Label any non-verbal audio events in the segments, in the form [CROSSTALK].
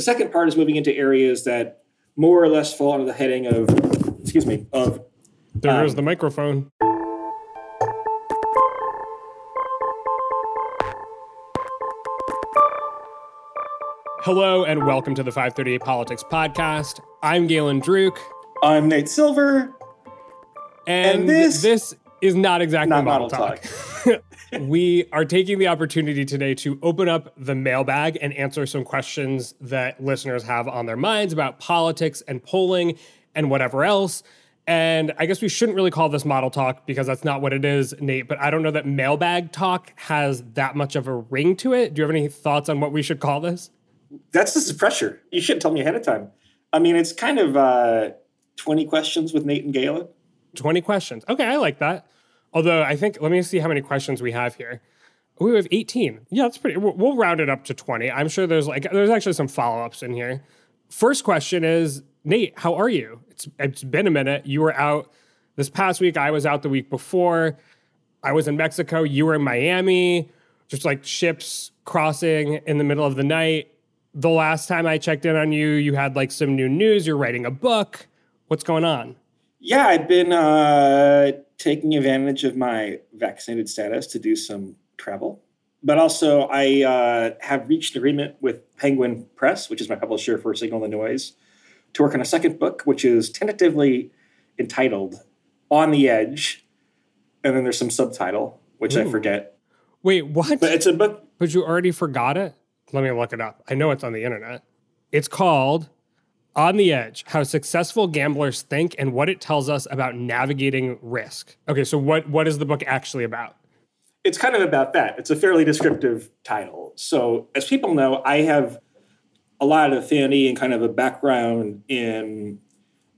The second part is moving into areas that more or less fall under the heading of, excuse me, of. There goes um, the microphone. Hello and welcome to the 538 Politics Podcast. I'm Galen Druke. I'm Nate Silver. And, and this, this is not exactly not model, model talk. talk. [LAUGHS] we are taking the opportunity today to open up the mailbag and answer some questions that listeners have on their minds about politics and polling and whatever else. And I guess we shouldn't really call this model talk because that's not what it is, Nate. But I don't know that mailbag talk has that much of a ring to it. Do you have any thoughts on what we should call this? That's just pressure. You shouldn't tell me ahead of time. I mean, it's kind of uh, 20 questions with Nate and Galen. 20 questions. Okay, I like that. Although I think, let me see how many questions we have here. We have 18. Yeah, that's pretty. We'll round it up to 20. I'm sure there's like, there's actually some follow ups in here. First question is Nate, how are you? It's, it's been a minute. You were out this past week. I was out the week before. I was in Mexico. You were in Miami, just like ships crossing in the middle of the night. The last time I checked in on you, you had like some new news. You're writing a book. What's going on? Yeah, I've been uh, taking advantage of my vaccinated status to do some travel. But also, I uh, have reached agreement with Penguin Press, which is my publisher for Signal the Noise, to work on a second book, which is tentatively entitled On the Edge. And then there's some subtitle, which Ooh. I forget. Wait, what? But it's a book. But you already forgot it? Let me look it up. I know it's on the internet. It's called on the Edge How Successful Gamblers Think and What It Tells Us About Navigating Risk. Okay, so what, what is the book actually about? It's kind of about that. It's a fairly descriptive title. So, as people know, I have a lot of affinity and kind of a background in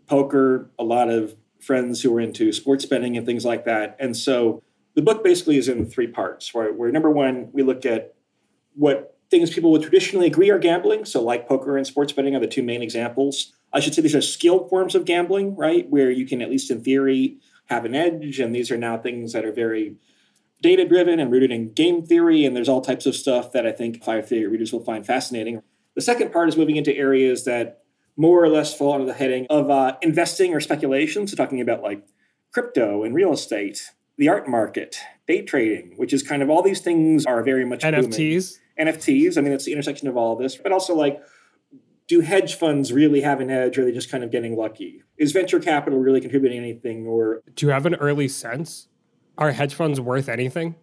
poker, a lot of friends who are into sports betting and things like that. And so the book basically is in three parts, where, where number one, we look at what things people would traditionally agree are gambling. So, like poker and sports betting are the two main examples. I should say these are skilled forms of gambling, right? Where you can, at least in theory, have an edge. And these are now things that are very data driven and rooted in game theory. And there's all types of stuff that I think 538 readers will find fascinating. The second part is moving into areas that more or less fall under the heading of uh, investing or speculation. So, talking about like crypto and real estate, the art market, day trading, which is kind of all these things are very much NFTs. Booming. NFTs. I mean, it's the intersection of all of this, but also like, do hedge funds really have an edge or are they just kind of getting lucky? Is venture capital really contributing anything or do you have an early sense? Are hedge funds worth anything?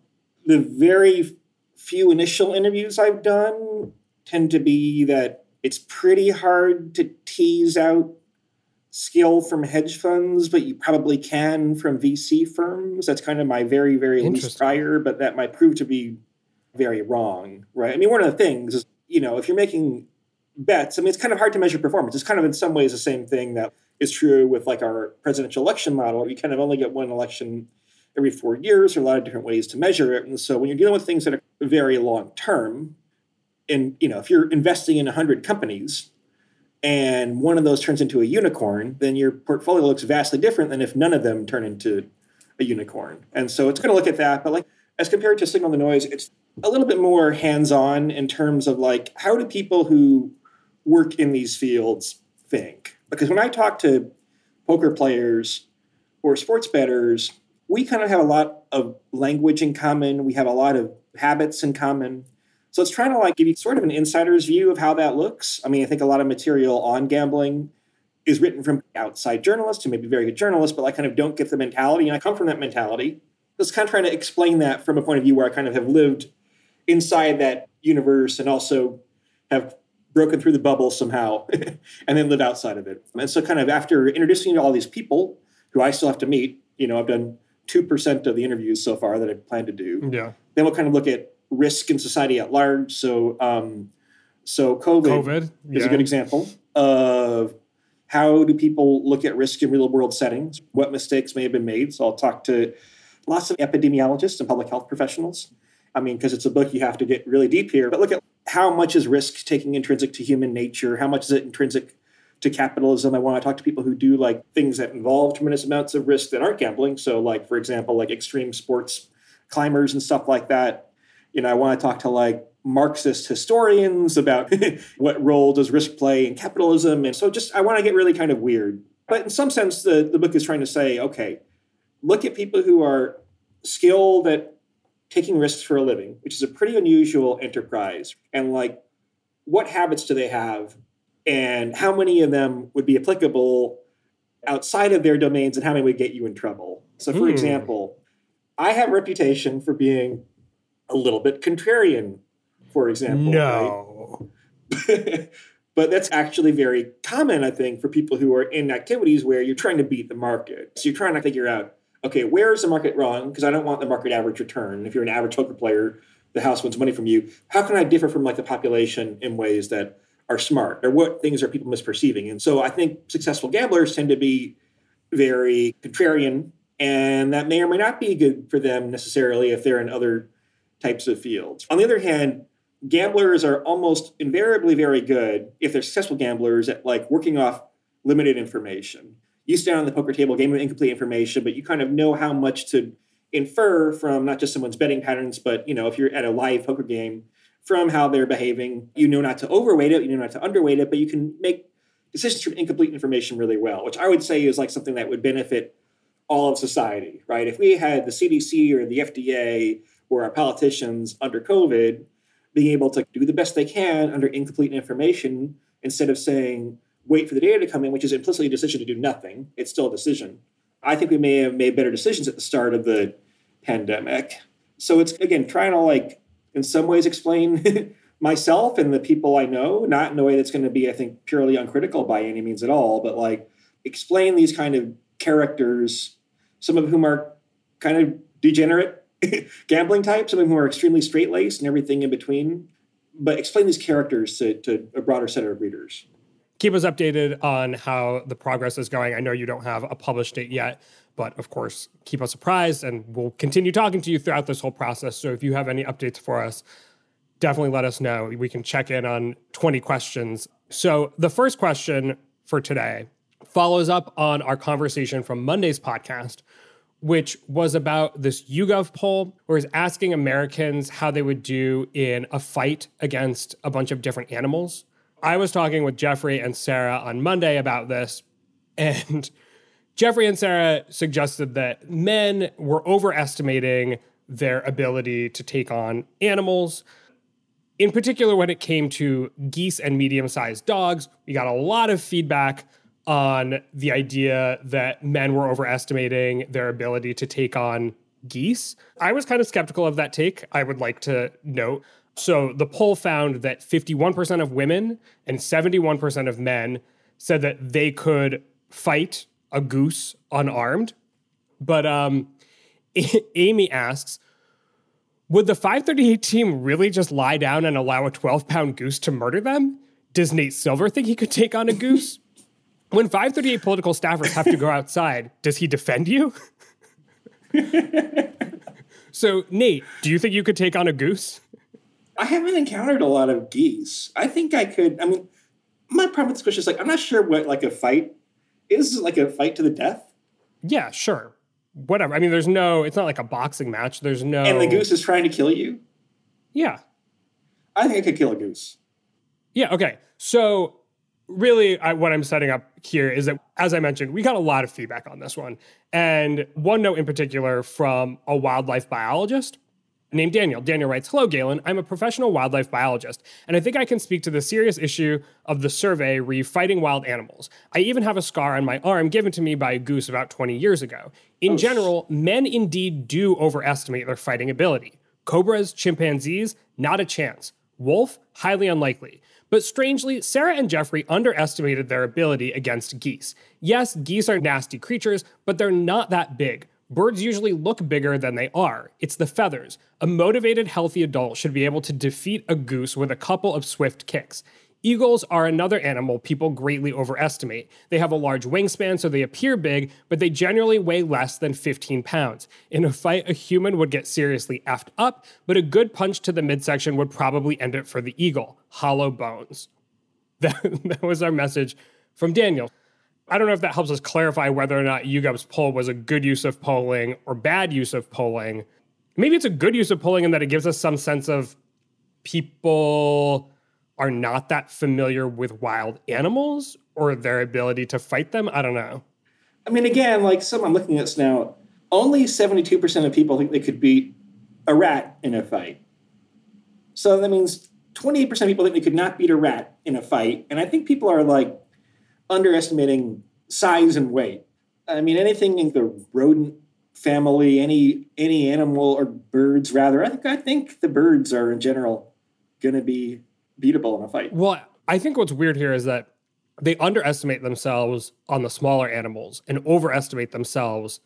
The very few initial interviews I've done tend to be that it's pretty hard to tease out skill from hedge funds, but you probably can from VC firms. That's kind of my very, very least prior, but that might prove to be very wrong, right? I mean, one of the things is, you know, if you're making bets, I mean, it's kind of hard to measure performance. It's kind of in some ways the same thing that is true with like our presidential election model. You kind of only get one election every four years. Are a lot of different ways to measure it. And so when you're dealing with things that are very long term, and you know, if you're investing in 100 companies and one of those turns into a unicorn, then your portfolio looks vastly different than if none of them turn into a unicorn. And so it's going to look at that. But like as compared to Signal the Noise, it's a little bit more hands-on in terms of like how do people who work in these fields think? Because when I talk to poker players or sports bettors, we kind of have a lot of language in common. We have a lot of habits in common. So it's trying to like give you sort of an insider's view of how that looks. I mean, I think a lot of material on gambling is written from outside journalists who may be very good journalists, but I kind of don't get the mentality. And I come from that mentality. Just kind of trying to explain that from a point of view where I kind of have lived inside that universe and also have broken through the bubble somehow [LAUGHS] and then live outside of it. And so, kind of after introducing you to all these people who I still have to meet, you know, I've done 2% of the interviews so far that I plan to do. Yeah. Then we'll kind of look at risk in society at large. So, um, so COVID, COVID is a good example of how do people look at risk in real world settings? What mistakes may have been made? So I'll talk to lots of epidemiologists and public health professionals I mean, because it's a book, you have to get really deep here. But look at how much is risk taking intrinsic to human nature? How much is it intrinsic to capitalism? I want to talk to people who do like things that involve tremendous amounts of risk that aren't gambling. So, like for example, like extreme sports climbers and stuff like that. You know, I want to talk to like Marxist historians about [LAUGHS] what role does risk play in capitalism. And so just I want to get really kind of weird. But in some sense, the, the book is trying to say, okay, look at people who are skilled at taking risks for a living, which is a pretty unusual enterprise. And like, what habits do they have? And how many of them would be applicable outside of their domains and how many would get you in trouble? So, for mm. example, I have a reputation for being a little bit contrarian, for example. No. Right? [LAUGHS] but that's actually very common, I think, for people who are in activities where you're trying to beat the market. So you're trying to figure out, okay, where is the market wrong? Because I don't want the market average return. If you're an average poker player, the house wants money from you. How can I differ from like the population in ways that are smart? Or what things are people misperceiving? And so I think successful gamblers tend to be very contrarian, and that may or may not be good for them necessarily if they're in other types of fields. On the other hand, gamblers are almost invariably very good if they're successful gamblers at like working off limited information. You stand on the poker table, game of incomplete information, but you kind of know how much to infer from not just someone's betting patterns, but you know, if you're at a live poker game, from how they're behaving. You know not to overweight it, you know not to underweight it, but you can make decisions from incomplete information really well, which I would say is like something that would benefit all of society, right? If we had the CDC or the FDA or our politicians under COVID being able to do the best they can under incomplete information instead of saying, wait for the data to come in, which is implicitly a decision to do nothing. It's still a decision. I think we may have made better decisions at the start of the pandemic. So it's again trying to like in some ways explain [LAUGHS] myself and the people I know, not in a way that's going to be, I think, purely uncritical by any means at all, but like explain these kind of characters, some of whom are kind of degenerate [LAUGHS] gambling types, some of whom are extremely straight laced and everything in between. But explain these characters to, to a broader set of readers. Keep us updated on how the progress is going. I know you don't have a published date yet, but of course, keep us apprised and we'll continue talking to you throughout this whole process. So if you have any updates for us, definitely let us know. We can check in on 20 questions. So the first question for today follows up on our conversation from Monday's podcast, which was about this YouGov poll, where it's asking Americans how they would do in a fight against a bunch of different animals. I was talking with Jeffrey and Sarah on Monday about this, and [LAUGHS] Jeffrey and Sarah suggested that men were overestimating their ability to take on animals. In particular, when it came to geese and medium sized dogs, we got a lot of feedback on the idea that men were overestimating their ability to take on geese. I was kind of skeptical of that take, I would like to note. So the poll found that 51% of women and 71% of men said that they could fight a goose unarmed. But um, Amy asks, would the 538 team really just lie down and allow a 12 pound goose to murder them? Does Nate Silver think he could take on a goose? When 538 political staffers have to go outside, does he defend you? [LAUGHS] so, Nate, do you think you could take on a goose? I haven't encountered a lot of geese. I think I could. I mean, my problem with this question is like, I'm not sure what like a fight is like a fight to the death. Yeah, sure. Whatever. I mean, there's no, it's not like a boxing match. There's no. And the goose is trying to kill you? Yeah. I think I could kill a goose. Yeah, okay. So really I, what i'm setting up here is that as i mentioned we got a lot of feedback on this one and one note in particular from a wildlife biologist named daniel. Daniel writes hello galen. I'm a professional wildlife biologist and i think i can speak to the serious issue of the survey re fighting wild animals. I even have a scar on my arm given to me by a goose about 20 years ago. In oh, general men indeed do overestimate their fighting ability. Cobras chimpanzees not a chance. Wolf highly unlikely. But strangely, Sarah and Jeffrey underestimated their ability against geese. Yes, geese are nasty creatures, but they're not that big. Birds usually look bigger than they are. It's the feathers. A motivated, healthy adult should be able to defeat a goose with a couple of swift kicks. Eagles are another animal people greatly overestimate. They have a large wingspan, so they appear big, but they generally weigh less than 15 pounds. In a fight, a human would get seriously effed up, but a good punch to the midsection would probably end it for the eagle. Hollow bones. That, [LAUGHS] that was our message from Daniel. I don't know if that helps us clarify whether or not YouGov's poll was a good use of polling or bad use of polling. Maybe it's a good use of polling in that it gives us some sense of people are not that familiar with wild animals or their ability to fight them. I don't know. I mean, again, like some I'm looking at this now, only 72% of people think they could beat a rat in a fight. So that means 28% of people think they could not beat a rat in a fight. And I think people are like underestimating size and weight. I mean, anything in the rodent family, any any animal or birds rather, I think I think the birds are in general going to be beatable in a fight. Well, I think what's weird here is that they underestimate themselves on the smaller animals and overestimate themselves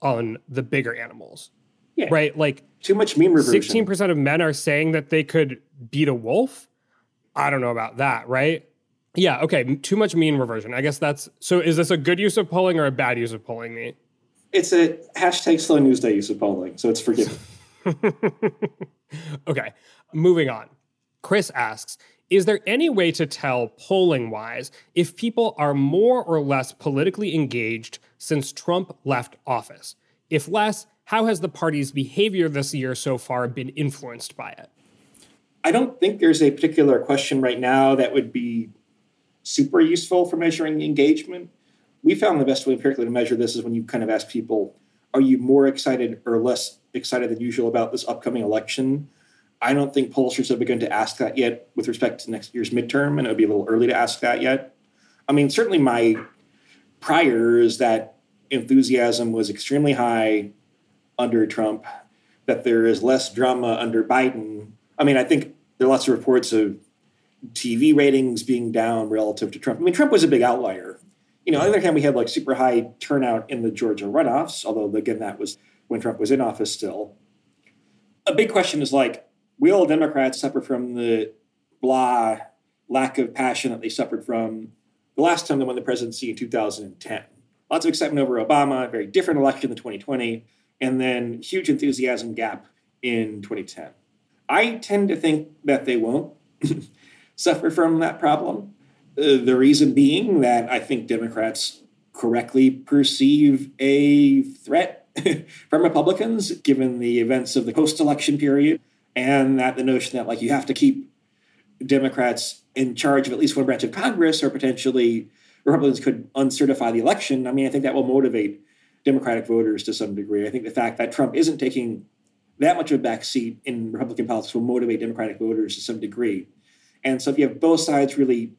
on the bigger animals. Yeah. Right? Like Too much mean reversion. Sixteen percent of men are saying that they could beat a wolf. I don't know about that, right? Yeah, okay. Too much mean reversion. I guess that's so. Is this a good use of polling or a bad use of polling me? It's a hashtag slow news day use of polling, so it's forgiven. [LAUGHS] Okay, moving on. Chris asks Is there any way to tell polling wise if people are more or less politically engaged since Trump left office? If less, how has the party's behavior this year so far been influenced by it? I don't think there's a particular question right now that would be super useful for measuring engagement. We found the best way empirically to measure this is when you kind of ask people, are you more excited or less excited than usual about this upcoming election? I don't think pollsters have begun to ask that yet with respect to next year's midterm, and it would be a little early to ask that yet. I mean, certainly my prior is that enthusiasm was extremely high under Trump, that there is less drama under Biden. I mean, I think there are lots of reports of TV ratings being down relative to Trump. I mean, Trump was a big outlier. You know, on the other hand, we had like super high turnout in the Georgia runoffs, although again, that was when Trump was in office still. A big question is like, will Democrats suffer from the blah lack of passion that they suffered from the last time they won the presidency in 2010? Lots of excitement over Obama, very different election than 2020, and then huge enthusiasm gap in 2010. I tend to think that they won't [LAUGHS] suffer from that problem. Uh, the reason being that I think Democrats correctly perceive a threat [LAUGHS] from Republicans, given the events of the post election period, and that the notion that like you have to keep Democrats in charge of at least one branch of Congress, or potentially Republicans could uncertify the election. I mean, I think that will motivate Democratic voters to some degree. I think the fact that Trump isn't taking that much of a backseat in Republican politics will motivate Democratic voters to some degree. And so if you have both sides really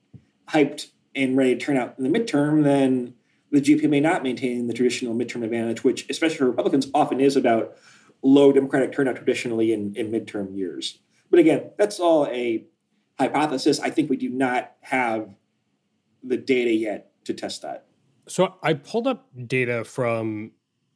hyped and ready to turn out in the midterm, then the GOP may not maintain the traditional midterm advantage, which, especially for Republicans, often is about low Democratic turnout traditionally in, in midterm years. But again, that's all a hypothesis. I think we do not have the data yet to test that. So I pulled up data from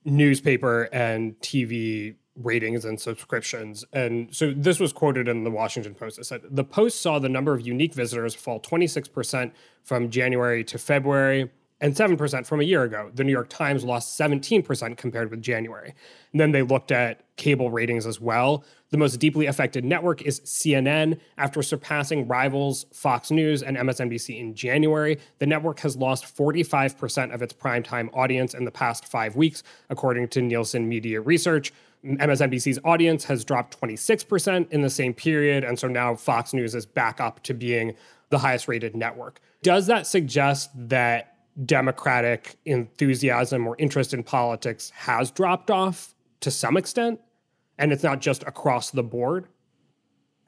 newspaper and TV ratings and subscriptions. And so this was quoted in the Washington Post. It said the Post saw the number of unique visitors fall 26% from January to February and 7% from a year ago. The New York Times lost 17% compared with January. And then they looked at cable ratings as well. The most deeply affected network is CNN. After surpassing rivals Fox News and MSNBC in January, the network has lost 45% of its primetime audience in the past five weeks, according to Nielsen Media Research. MSNBC's audience has dropped 26% in the same period. And so now Fox News is back up to being the highest rated network. Does that suggest that Democratic enthusiasm or interest in politics has dropped off to some extent? And it's not just across the board?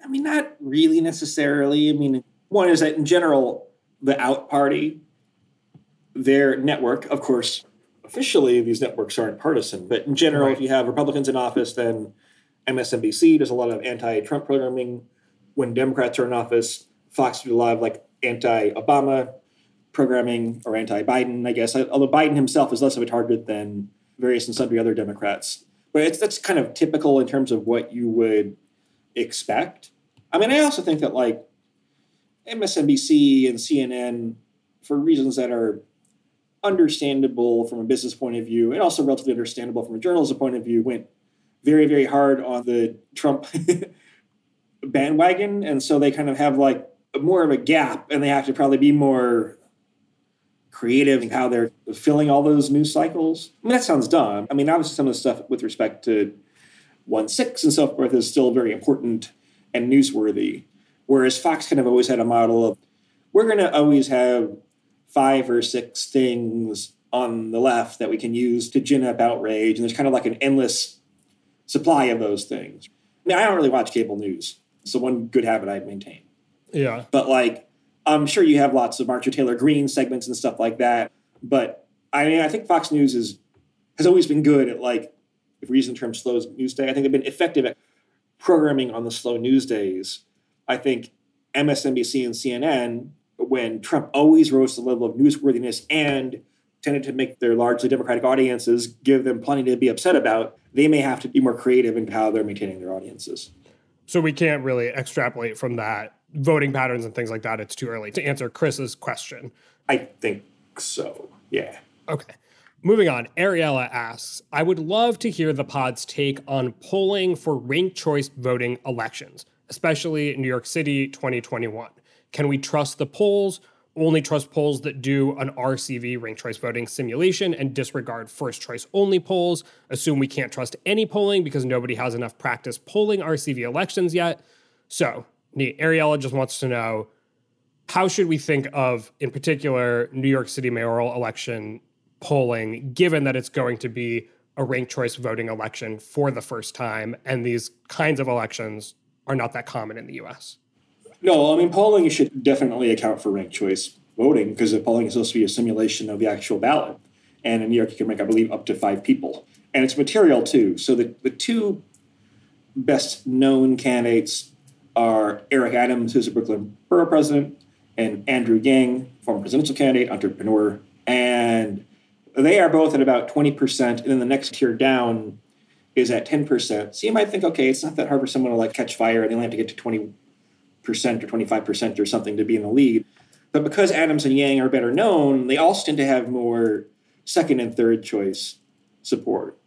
I mean, not really necessarily. I mean, one is that in general, the out party, their network, of course, officially these networks aren't partisan, but in general, Right. if you have Republicans in office, then MSNBC does a lot of anti-Trump programming. When Democrats are in office, Fox do a lot of like anti-Obama programming or anti-Biden, I guess. Uh, although Biden himself is less of a target than various and sundry other Democrats. But it's that's kind of typical in terms of what you would expect. I mean, I also think that like MSNBC and CNN, for reasons that are understandable from a business point of view and also relatively understandable from a journalism point of view, went very, very hard on the Trump [LAUGHS] bandwagon. And so they kind of have like more of a gap and they have to probably be more creative in how they're filling all those news cycles. I mean, that sounds dumb. I mean, obviously, some of the stuff with respect to 1 6 and so forth is still very important and newsworthy. Whereas Fox kind of always had a model of we're going to always have five or six things on the left that we can use to gin up outrage. And there's kind of like an endless supply of those things. I mean, I don't really watch cable news. It's the one good habit I maintain. Yeah. But like, I'm sure you have lots of Marjorie Taylor Greene segments and stuff like that. But I mean, I think Fox News is has always been good at like, if we use the term slow news day, I think they've been effective at programming on the slow news days. I think MSNBC and CNN, when Trump always rose to the level of newsworthiness and tended to make their largely Democratic audiences give them plenty to be upset about, they may have to be more creative in how they're maintaining their audiences. So we can't really extrapolate from that voting patterns and things like that. It's too early to answer Chris's question. I think so. Yeah. Okay. Moving on, Ariella asks I would love to hear the pod's take on polling for ranked choice voting elections, especially in New York City 2021. Can we trust the polls? Only trust polls that do an RCV ranked choice voting simulation and disregard first choice only polls. Assume we can't trust any polling because nobody has enough practice polling RCV elections yet. So, Ariella just wants to know how should we think of, in particular, New York City mayoral election polling, given that it's going to be a ranked choice voting election for the first time, and these kinds of elections are not that common in the US? No, I mean, polling should definitely account for ranked choice voting because the polling is supposed to be a simulation of the actual ballot. And in New York, you can make, I believe, up to five people. And it's material too. So the, the two best known candidates are Eric Adams, who's a Brooklyn borough president, and Andrew Yang, former presidential candidate, entrepreneur. And they are both at about 20%, and then the next tier down is at 10%. So you might think, okay, it's not that hard for someone to like catch fire, and they only have to get to 20% or 25% or something to be in the lead. But because Adams and Yang are better known, they also tend to have more second and third choice support.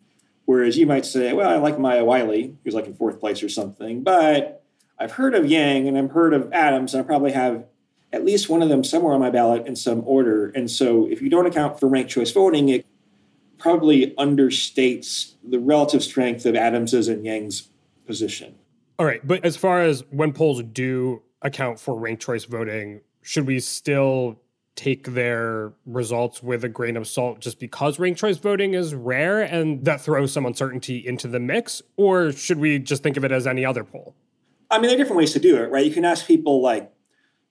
Whereas you might say, well, I like Maya Wiley, who's like in fourth place or something, but I've heard of Yang and I've heard of Adams, and I probably have at least one of them somewhere on my ballot in some order. And so if you don't account for ranked choice voting, it probably understates the relative strength of Adams's and Yang's position. All right. But as far as when polls do account for ranked choice voting, should we still take their results with a grain of salt just because ranked choice voting is rare and that throws some uncertainty into the mix? Or should we just think of it as any other poll? I mean, there are different ways to do it, right? You can ask people like,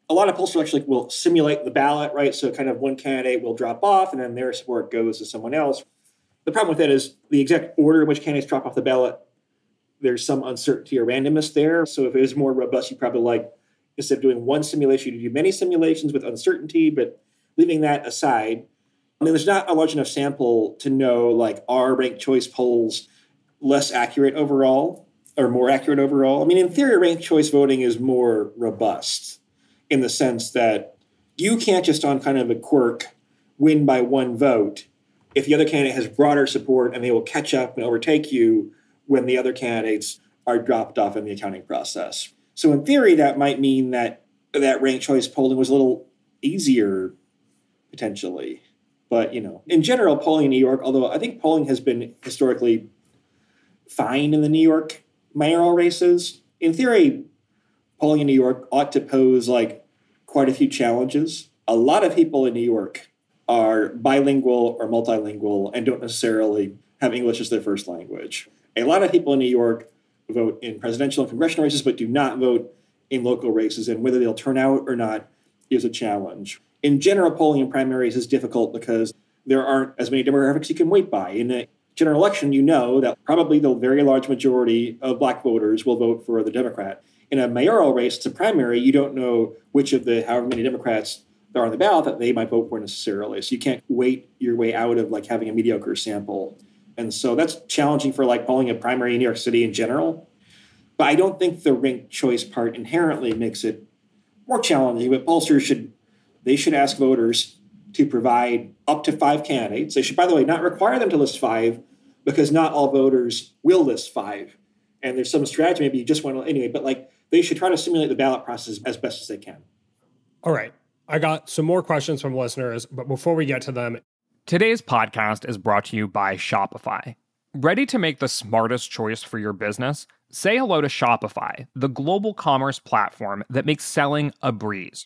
a lot of pollsters actually will simulate the ballot, right? So kind of one candidate will drop off and then their support goes to someone else. The problem with that is the exact order in which candidates drop off the ballot, there's some uncertainty or randomness there. So if it is more robust, you probably like, instead of doing one simulation, you do many simulations with uncertainty, but leaving that aside, I mean, there's not a large enough sample to know like are ranked choice polls less accurate overall or more accurate overall. I mean, in theory, ranked choice voting is more robust in the sense that you can't just on kind of a quirk win by one vote if the other candidate has broader support and they will catch up and overtake you when the other candidates are dropped off in the accounting process. So in theory, that might mean that that ranked choice polling was a little easier potentially. But you know, in general, polling in New York, although I think polling has been historically fine in the New York mayoral races, in theory, polling in New York ought to pose like quite a few challenges. A lot of people in New York are bilingual or multilingual and don't necessarily have English as their first language. A lot of people in New York vote in presidential and congressional races, but do not vote in local races, and whether they'll turn out or not is a challenge. In general, polling in primaries is difficult because there aren't as many demographics you can weight by. In a general election, you know that probably the very large majority of black voters will vote for the Democrat in a mayoral race, it's a primary, you don't know which of the however many Democrats there are on the ballot that they might vote for necessarily. So you can't weight your way out of like having a mediocre sample. And so that's challenging for like polling a primary in New York City in general. But I don't think the ranked choice part inherently makes it more challenging. But pollsters should they should ask voters to provide up to five candidates. They should, by the way, not require them to list five because not all voters will list five. And there's some strategy, maybe you just want to anyway, but like they should try to simulate the ballot process as best as they can. All right. I got some more questions from listeners, but before we get to them, today's podcast is brought to you by Shopify. Ready to make the smartest choice for your business? Say hello to Shopify, the global commerce platform that makes selling a breeze.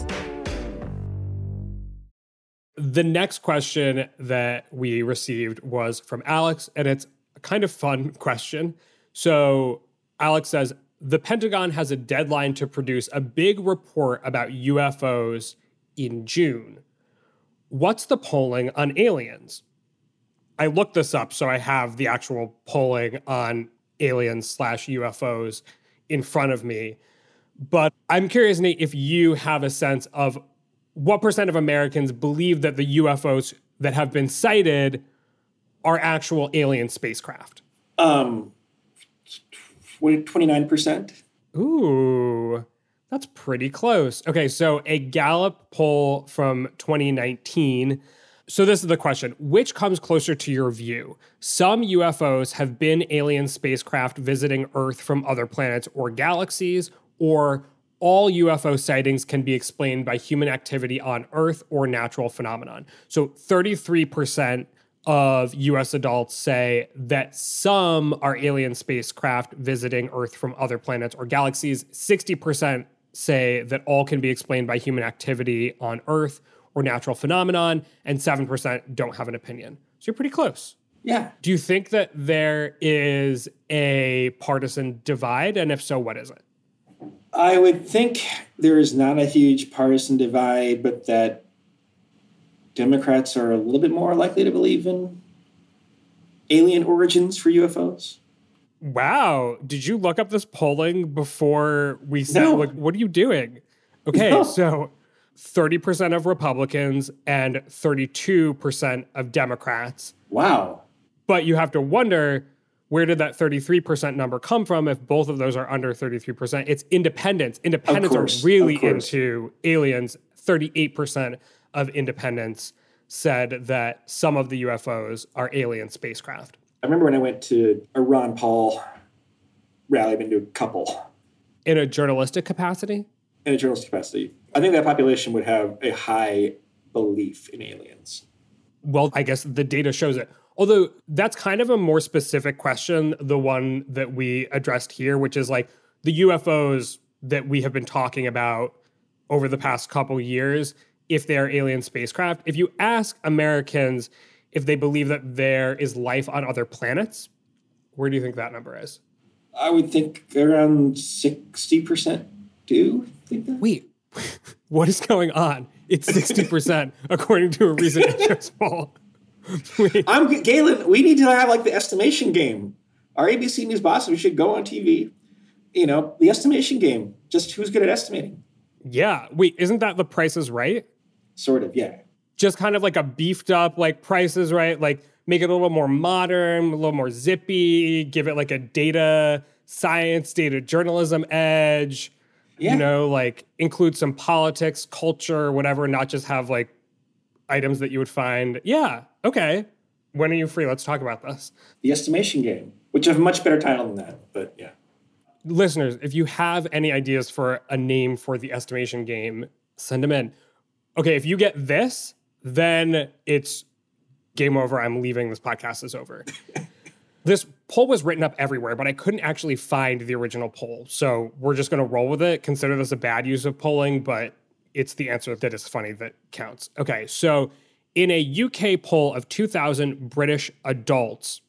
The next question that we received was from Alex, and it's a kind of fun question. So, Alex says The Pentagon has a deadline to produce a big report about UFOs in June. What's the polling on aliens? I looked this up, so I have the actual polling on aliens slash UFOs in front of me. But I'm curious, Nate, if you have a sense of what percent of Americans believe that the UFOs that have been sighted are actual alien spacecraft? Um, 29%. Ooh, that's pretty close. Okay, so a Gallup poll from 2019. So, this is the question Which comes closer to your view? Some UFOs have been alien spacecraft visiting Earth from other planets or galaxies, or all UFO sightings can be explained by human activity on Earth or natural phenomenon. So 33% of US adults say that some are alien spacecraft visiting Earth from other planets or galaxies. 60% say that all can be explained by human activity on Earth or natural phenomenon, and 7% don't have an opinion. So you're pretty close. Yeah. Do you think that there is a partisan divide? And if so, what is it? I would think there is not a huge partisan divide, but that Democrats are a little bit more likely to believe in alien origins for UFOs. Wow. Did you look up this polling before we said, No. like, what are you doing? Okay, No. so 30% of Republicans and 32% of Democrats. Wow. But you have to wonder where did that 33% number come from if both of those are under 33%? It's independents. Independents course, are really into aliens. 38% of independents said that some of the UFOs are alien spacecraft. I remember when I went to a Ron Paul rally, I've been to a couple In a journalistic capacity? in a journalistic capacity. I think that population would have a high belief in aliens. Well, I guess the data shows it. Although that's kind of a more specific question, the one that we addressed here, which is like the UFOs that we have been talking about over the past couple years, if they are alien spacecraft. If you ask Americans if they believe that there is life on other planets, where do you think that number is? I would think around 60% do think that. Wait, [LAUGHS] what is going on? It's 60% according to a recent [LAUGHS] interest poll. [LAUGHS] I'm Galen. We need to have like the estimation game. Our ABC News bosses we should go on TV. You know, the estimation game. Just who's good at estimating? Yeah. Wait, isn't that the price is right? Sort of, yeah. just kind of like a beefed up like prices, right? Like make it a little more modern, a little more zippy, give it like a data science, data journalism edge. Yeah. You know, like include some politics, culture, whatever, not just have like items that you would find. Yeah, okay. When are you free? Let's talk about this. The estimation game, which have a much better title than that, but yeah. Listeners, if you have any ideas for a name for the estimation game, send them in. Okay, if you get this, then it's game over. I'm leaving. This podcast is over. [LAUGHS] this poll was written up everywhere, but I couldn't actually find the original poll. So we're just going to roll with it. Consider this a bad use of polling, but it's the answer that is funny that counts. Okay, so in a UK poll of 2,000 British adults,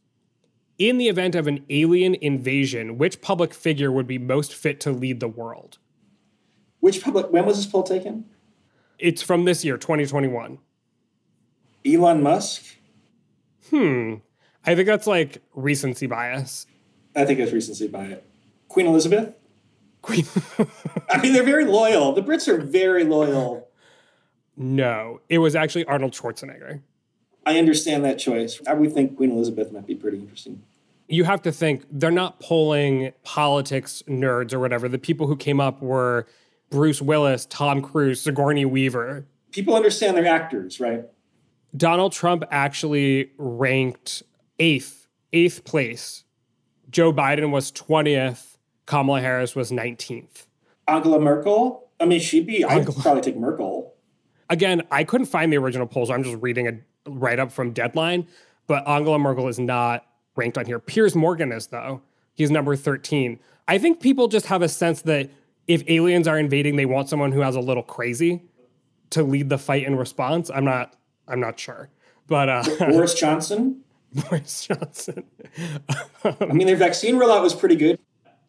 in the event of an alien invasion, which public figure would be most fit to lead the world? Which public, when was this poll taken? It's from this year, 2021. Elon Musk? Hmm. I think that's like recency bias. I think it's recency bias. Queen Elizabeth? Queen. I mean, they're very loyal. The Brits are very loyal. No, it was actually Arnold Schwarzenegger. I understand that choice. I would think Queen Elizabeth might be pretty interesting. You have to think they're not polling politics nerds or whatever. The people who came up were Bruce Willis, Tom Cruise, Sigourney Weaver. People understand they're actors, right? Donald Trump actually ranked eighth, eighth place. Joe Biden was 20th. Kamala Harris was 19th. Angela Merkel? I mean, she'd be, I'd probably take Merkel. Again, I couldn't find the original polls. I'm just reading a write up from Deadline, but Angela Merkel is not ranked on here. Piers Morgan is, though. He's number 13. I think people just have a sense that if aliens are invading, they want someone who has a little crazy to lead the fight in response. I'm not I'm not sure. But uh Boris Johnson? [LAUGHS] Boris Johnson. I mean, their vaccine rollout was pretty good.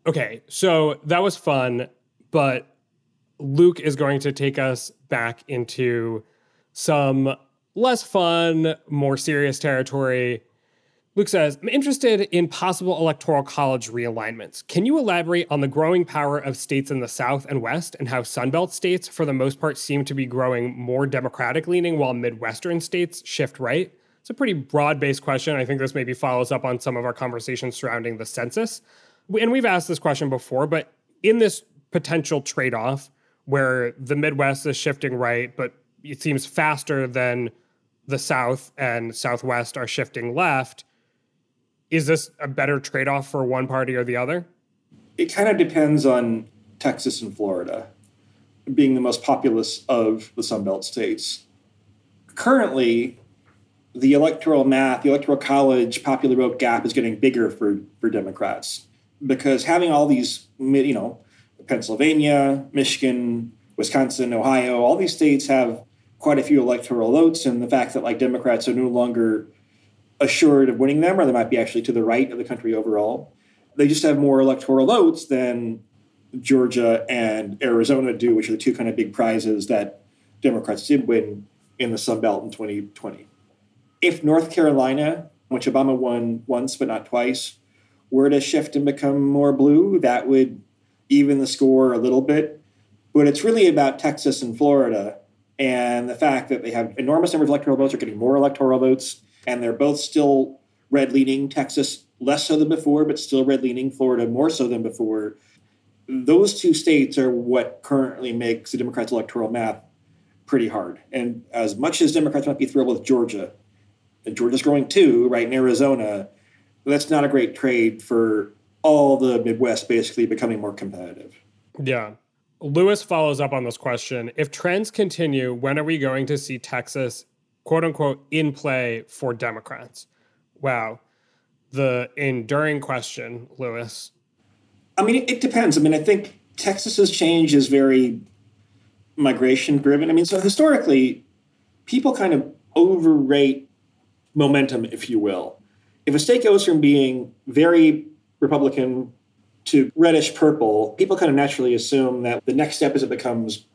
Okay, so that was fun, but Luke is going to take us back into some less fun, more serious territory. Luke says, I'm interested in possible electoral college realignments. Can you elaborate on the growing power of states in the South and West and how Sunbelt states, for the most part, seem to be growing more Democratic leaning while Midwestern states shift right? It's a pretty broad based question. I think this maybe follows up on some of our conversations surrounding the census. And we've asked this question before, but in this potential trade off where the Midwest is shifting right, but it seems faster than the South and Southwest are shifting left. Is this a better trade off for one party or the other? It kind of depends on Texas and Florida being the most populous of the Sunbelt states. Currently, the electoral math, the electoral college popular vote gap is getting bigger for, for Democrats because having all these, you know, Pennsylvania, Michigan, Wisconsin, Ohio, all these states have quite a few electoral votes, and the fact that like Democrats are no longer assured of winning them, or they might be actually to the right of the country overall, they just have more electoral votes than Georgia and Arizona do, which are the two kind of big prizes that Democrats did win in the Sun Belt in 2020. If North Carolina, which Obama won once but not twice, were to shift and become more blue, that would even the score a little bit. But it's really about Texas and Florida and the fact that they have enormous number of electoral votes are getting more electoral votes and they're both still red leaning texas less so than before but still red leaning florida more so than before those two states are what currently makes the democrats electoral map pretty hard and as much as democrats might be thrilled with georgia and georgia's growing too right in arizona that's not a great trade for all the midwest basically becoming more competitive yeah Lewis follows up on this question. If trends continue, when are we going to see Texas, quote unquote, in play for Democrats? Wow. The enduring question, Lewis. I mean, it depends. I mean, I think Texas's change is very migration driven. I mean, so historically, people kind of overrate momentum, if you will. If a state goes from being very Republican to reddish purple, people kind of naturally assume that the next step is it becomes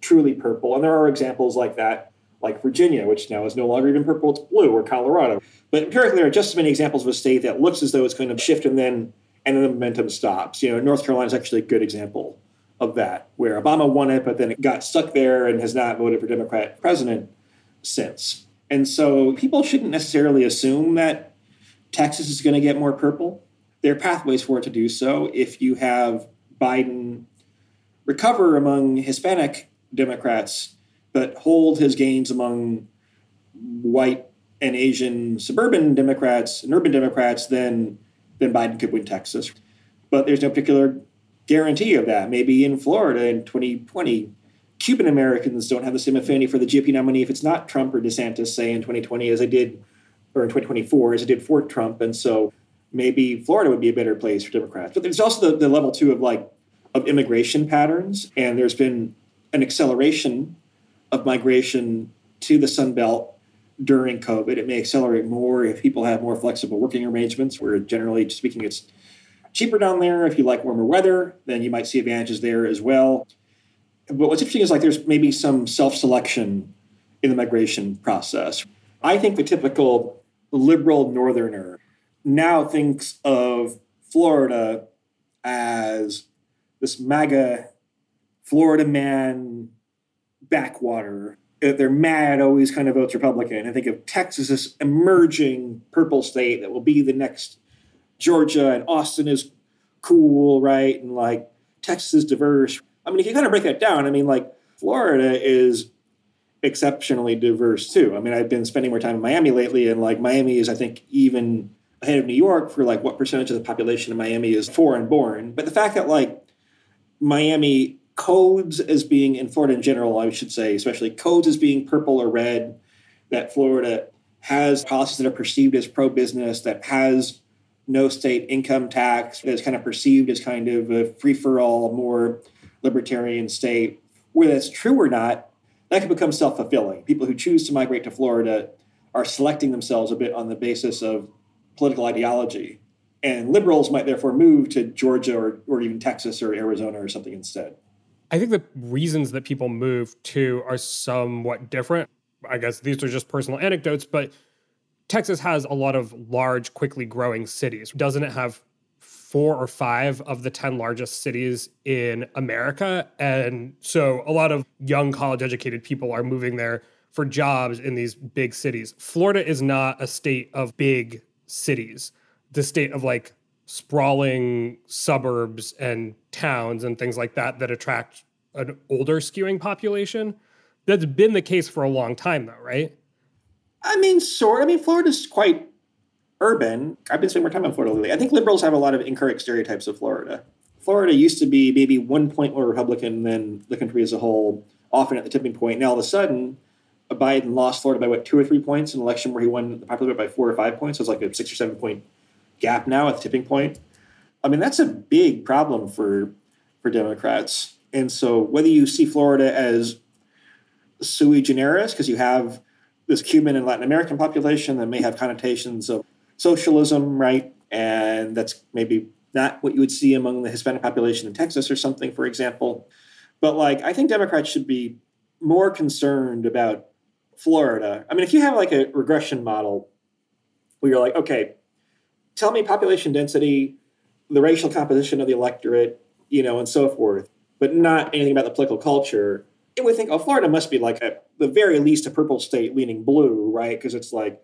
truly purple. And there are examples like that, like Virginia, which now is no longer even purple, it's blue, or Colorado. But empirically, there are just as many examples of a state that looks as though it's going to shift and then and then the momentum stops. You know, North Carolina is actually a good example of that, where Obama won it, but then it got stuck there and has not voted for Democrat president since. And so people shouldn't necessarily assume that Texas is going to get more purple there are pathways for it to do so. If you have Biden recover among Hispanic Democrats, but hold his gains among white and Asian suburban Democrats and urban Democrats, then then Biden could win Texas. But there's no particular guarantee of that. Maybe in Florida in 2020, Cuban Americans don't have the same affinity for the GOP nominee if it's not Trump or DeSantis, say in 2020 as I did, or in 2024 as it did for Trump. And so maybe Florida would be a better place for Democrats. But there's also the, the level two of like of immigration patterns, and there's been an acceleration of migration to the Sun Belt during COVID. It may accelerate more if people have more flexible working arrangements, where generally speaking, it's cheaper down there. If you like warmer weather, then you might see advantages there as well. But what's interesting is like there's maybe some self selection in the migration process. I think the typical liberal northerner now thinks of Florida as this MAGA Florida man backwater. They're mad, always kind of votes Republican. I think of Texas as emerging purple state that will be the next Georgia, and Austin is cool, right? And like Texas is diverse. I mean, if you kind of break that down, I mean, like Florida is exceptionally diverse too. I mean, I've been spending more time in Miami lately, and like Miami is, I think, even ahead of New York for like what percentage of the population in Miami is foreign born. But the fact that like Miami codes as being in Florida in general, I should say, especially codes as being purple or red, that Florida has policies that are perceived as pro business, that has no state income tax, that is kind of perceived as kind of a free for all, more libertarian state. Whether that's true or not, that can become self fulfilling. People who choose to migrate to Florida are selecting themselves a bit on the basis of political ideology. And liberals might therefore move to Georgia or, or even Texas or Arizona or something instead. I think the reasons that people move to are somewhat different. I guess these are just personal anecdotes, but Texas has a lot of large, quickly growing cities. Doesn't it have four or five of the 10 largest cities in America? And so a lot of young college educated people are moving there for jobs in these big cities. Florida is not a state of big cities, the state of like sprawling suburbs and towns and things like that that attract an older skewing population. That's been the case for a long time, though, right? I mean, sort. I mean, Florida's quite urban. I've been spending more time in Florida lately. I think liberals have a lot of incorrect stereotypes of Florida. Florida used to be maybe one point more Republican than the country as a whole, often at the tipping point. Now, all of a sudden, Biden lost Florida by what two or three points in an election where he won the popular vote by four or five points. So it's like a six or seven point gap now at the tipping point. I mean, that's a big problem for for Democrats. And so whether you see Florida as sui generis, because you have this Cuban and Latin American population that may have connotations of socialism, right? And that's maybe not what you would see among the Hispanic population in Texas or something, for example. But like, I think Democrats should be more concerned about Florida. I mean, if you have like a regression model where you're like, okay, tell me population density, the racial composition of the electorate, you know, and so forth, but not anything about the political culture, it would think, oh, Florida must be like the very least a purple state leaning blue, right? Because it's like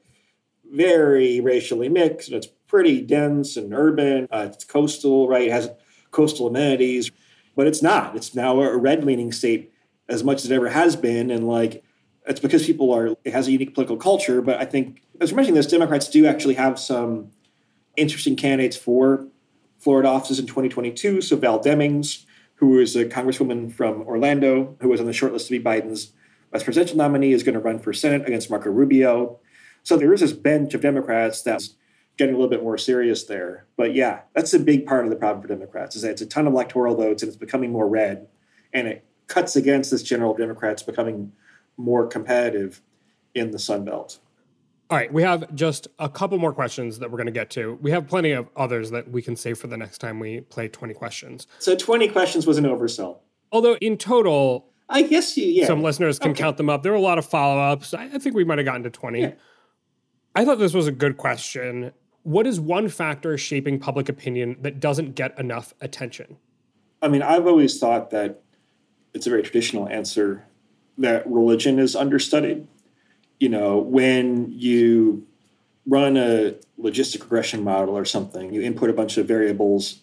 very racially mixed and it's pretty dense and urban. Uh, it's coastal, right? It has coastal amenities, but it's not. It's now a red leaning state as much as it ever has been. And like, it's because people are, it has a unique political culture. But I think, as we're mentioning this, Democrats do actually have some interesting candidates for Florida offices in 2022. So Val Demings, who is a congresswoman from Orlando, who was on the short list to be Biden's vice presidential nominee, is going to run for Senate against Marco Rubio. So there is this bench of Democrats that's getting a little bit more serious there. But yeah, that's a big part of the problem for Democrats is that it's a ton of electoral votes and it's becoming more red, and it cuts against this general Democrats becoming more competitive in the Sun Belt. All right, we have just a couple more questions that we're going to get to. We have plenty of others that we can save for the next time we play 20 questions. So 20 questions was an oversell. Although in total, I guess you, yeah. Some listeners can okay. count them up. There were a lot of follow ups. I, I, think we might have gotten to 20. Yeah. I thought this was a good question. What is one factor shaping public opinion that doesn't get enough attention? I mean, I've always thought that it's a very traditional answer that religion is understudied you know, when you run a logistic regression model or something, you input a bunch of variables.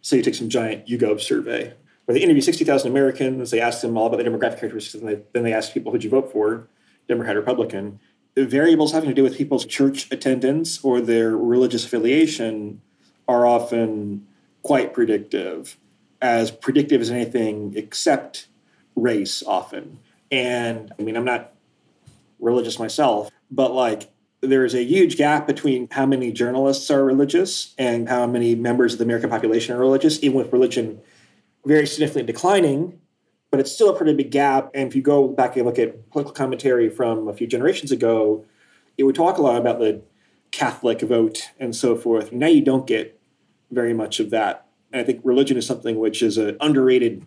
Say you take some giant YouGov survey where they interview 60,000 Americans, they ask them all about the demographic characteristics, and they, then they ask people, who'd you vote for, Democrat, Republican. Variables having to do with people's church attendance or their religious affiliation are often quite predictive, as predictive as anything except race, often. And I mean, I'm not religious myself, but like there is a huge gap between how many journalists are religious and how many members of the American population are religious, even with religion very significantly declining. But it's still a pretty big gap. And if you go back and look at political commentary from a few generations ago, it would talk a lot about the Catholic vote and so forth. Now you don't get very much of that. And I think religion is something which is an underrated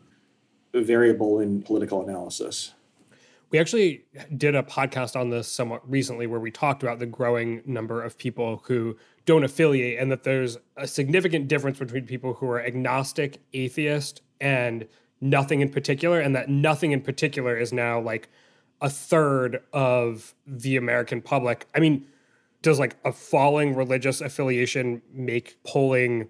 variable in political analysis. We actually did a podcast on this somewhat recently where we talked about the growing number of people who don't affiliate and that there's a significant difference between people who are agnostic, atheist, and nothing in particular, and that nothing in particular is now like a third of the American public. I mean, does like a falling religious affiliation make polling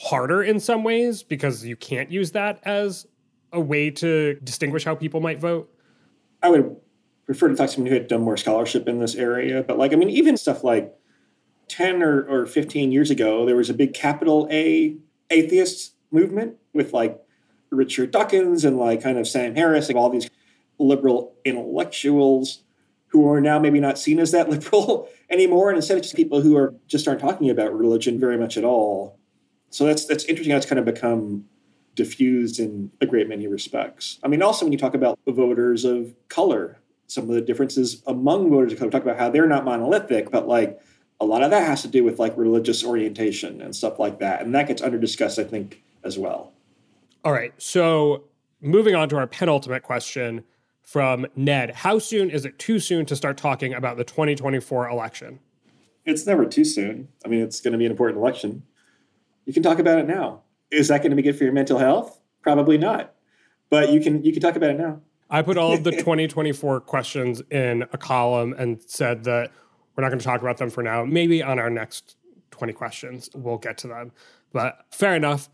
harder in some ways because you can't use that as a way to distinguish how people might vote? I would prefer to talk to someone who had done more scholarship in this area. But like, I mean, even stuff like 10 or, or 15 years ago, there was a big capital A atheist movement with like Richard Dawkins and like kind of Sam Harris and all these liberal intellectuals who are now maybe not seen as that [LAUGHS] liberal anymore. And instead, it's just people who are just aren't talking about religion very much at all. So that's that's interesting how it's kind of become diffused in a great many respects. I mean, also when you talk about voters of color, some of the differences among voters of color, talk about how they're not monolithic, but like a lot of that has to do with like religious orientation and stuff like that. And that gets under discussed, I think, as well. All right. So moving on to our penultimate question from Ned How soon is it too soon to start talking about the 2024 election? It's never too soon. I mean, it's going to be an important election. You can talk about it now. Is that going to be good for your mental health? Probably not. But you can you can talk about it now. I put all of the [LAUGHS] 2024 questions in a column and said that we're not going to talk about them for now. Maybe on our next 20 questions, we'll get to them. But fair enough.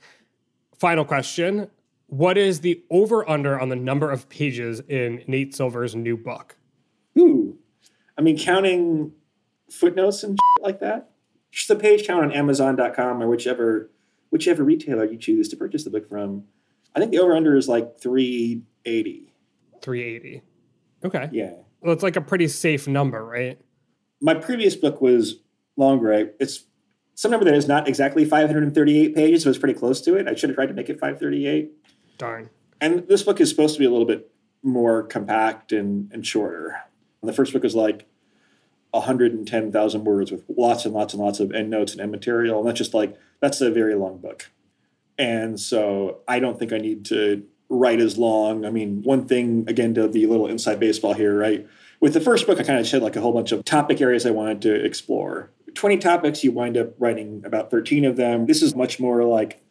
Final question What is the over under on the number of pages in Nate Silver's new book? Ooh. I mean, counting footnotes and like that. Just the page count on Amazon.com or whichever whichever retailer you choose to purchase the book from. I think the over under is like 380. 380. Okay. Yeah. Well, it's like a pretty safe number, right? My previous book was longer. It's some number that is not exactly 538 pages, so it's pretty close to it. I should have tried to make it 538. Darn. And this book is supposed to be a little bit more compact and, and shorter. And the first book is like 110,000 words with lots and lots and lots of endnotes and end material. And that's just like, that's a very long book. And so I don't think I need to write as long. I mean, one thing, again, to a little inside baseball here, right? With the first book, I kind of said like a whole bunch of topic areas I wanted to explore. 20 topics, you wind up writing about 13 of them. This is much more like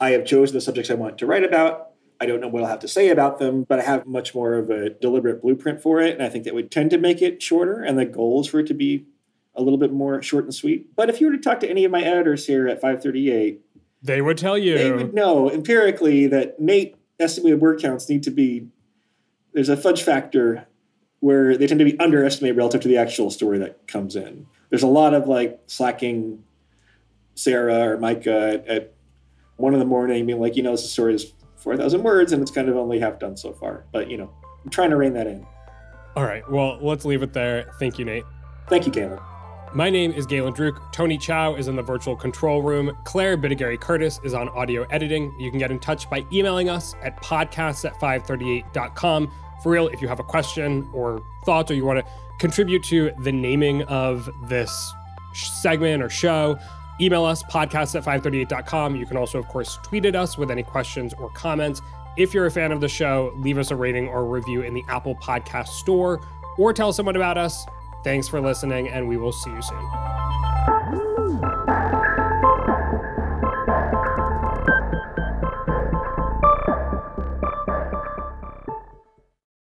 I have chosen the subjects I want to write about. I don't know what I'll have to say about them, but I have much more of a deliberate blueprint for it. And I think that would tend to make it shorter. And the goal is for it to be a little bit more short and sweet. But if you were to talk to any of my editors here at 538, they would tell you. They would know empirically that Nate estimated word counts need to be, there's a fudge factor where they tend to be underestimated relative to the actual story that comes in. There's a lot of like slacking Sarah or Micah at, at one in the morning being like, you know, this story is 4,000 words and it's kind of only half done so far. But, you know, I'm trying to rein that in. All right. Well, let's leave it there. Thank you, Nate. Thank you, Galen. My name is Galen Druke. Tony Chow is in the virtual control room. Claire Bidigare Curtis is on audio editing. You can get in touch by emailing us at podcasts at 538.com. For real, if you have a question or thoughts or you want to contribute to the naming of this segment or show, email us podcasts at 538.com. You can also, of course, tweet at us with any questions or comments. If you're a fan of the show, leave us a rating or review in the Apple Podcast Store or tell someone about us. Thanks for listening, and we will see you soon.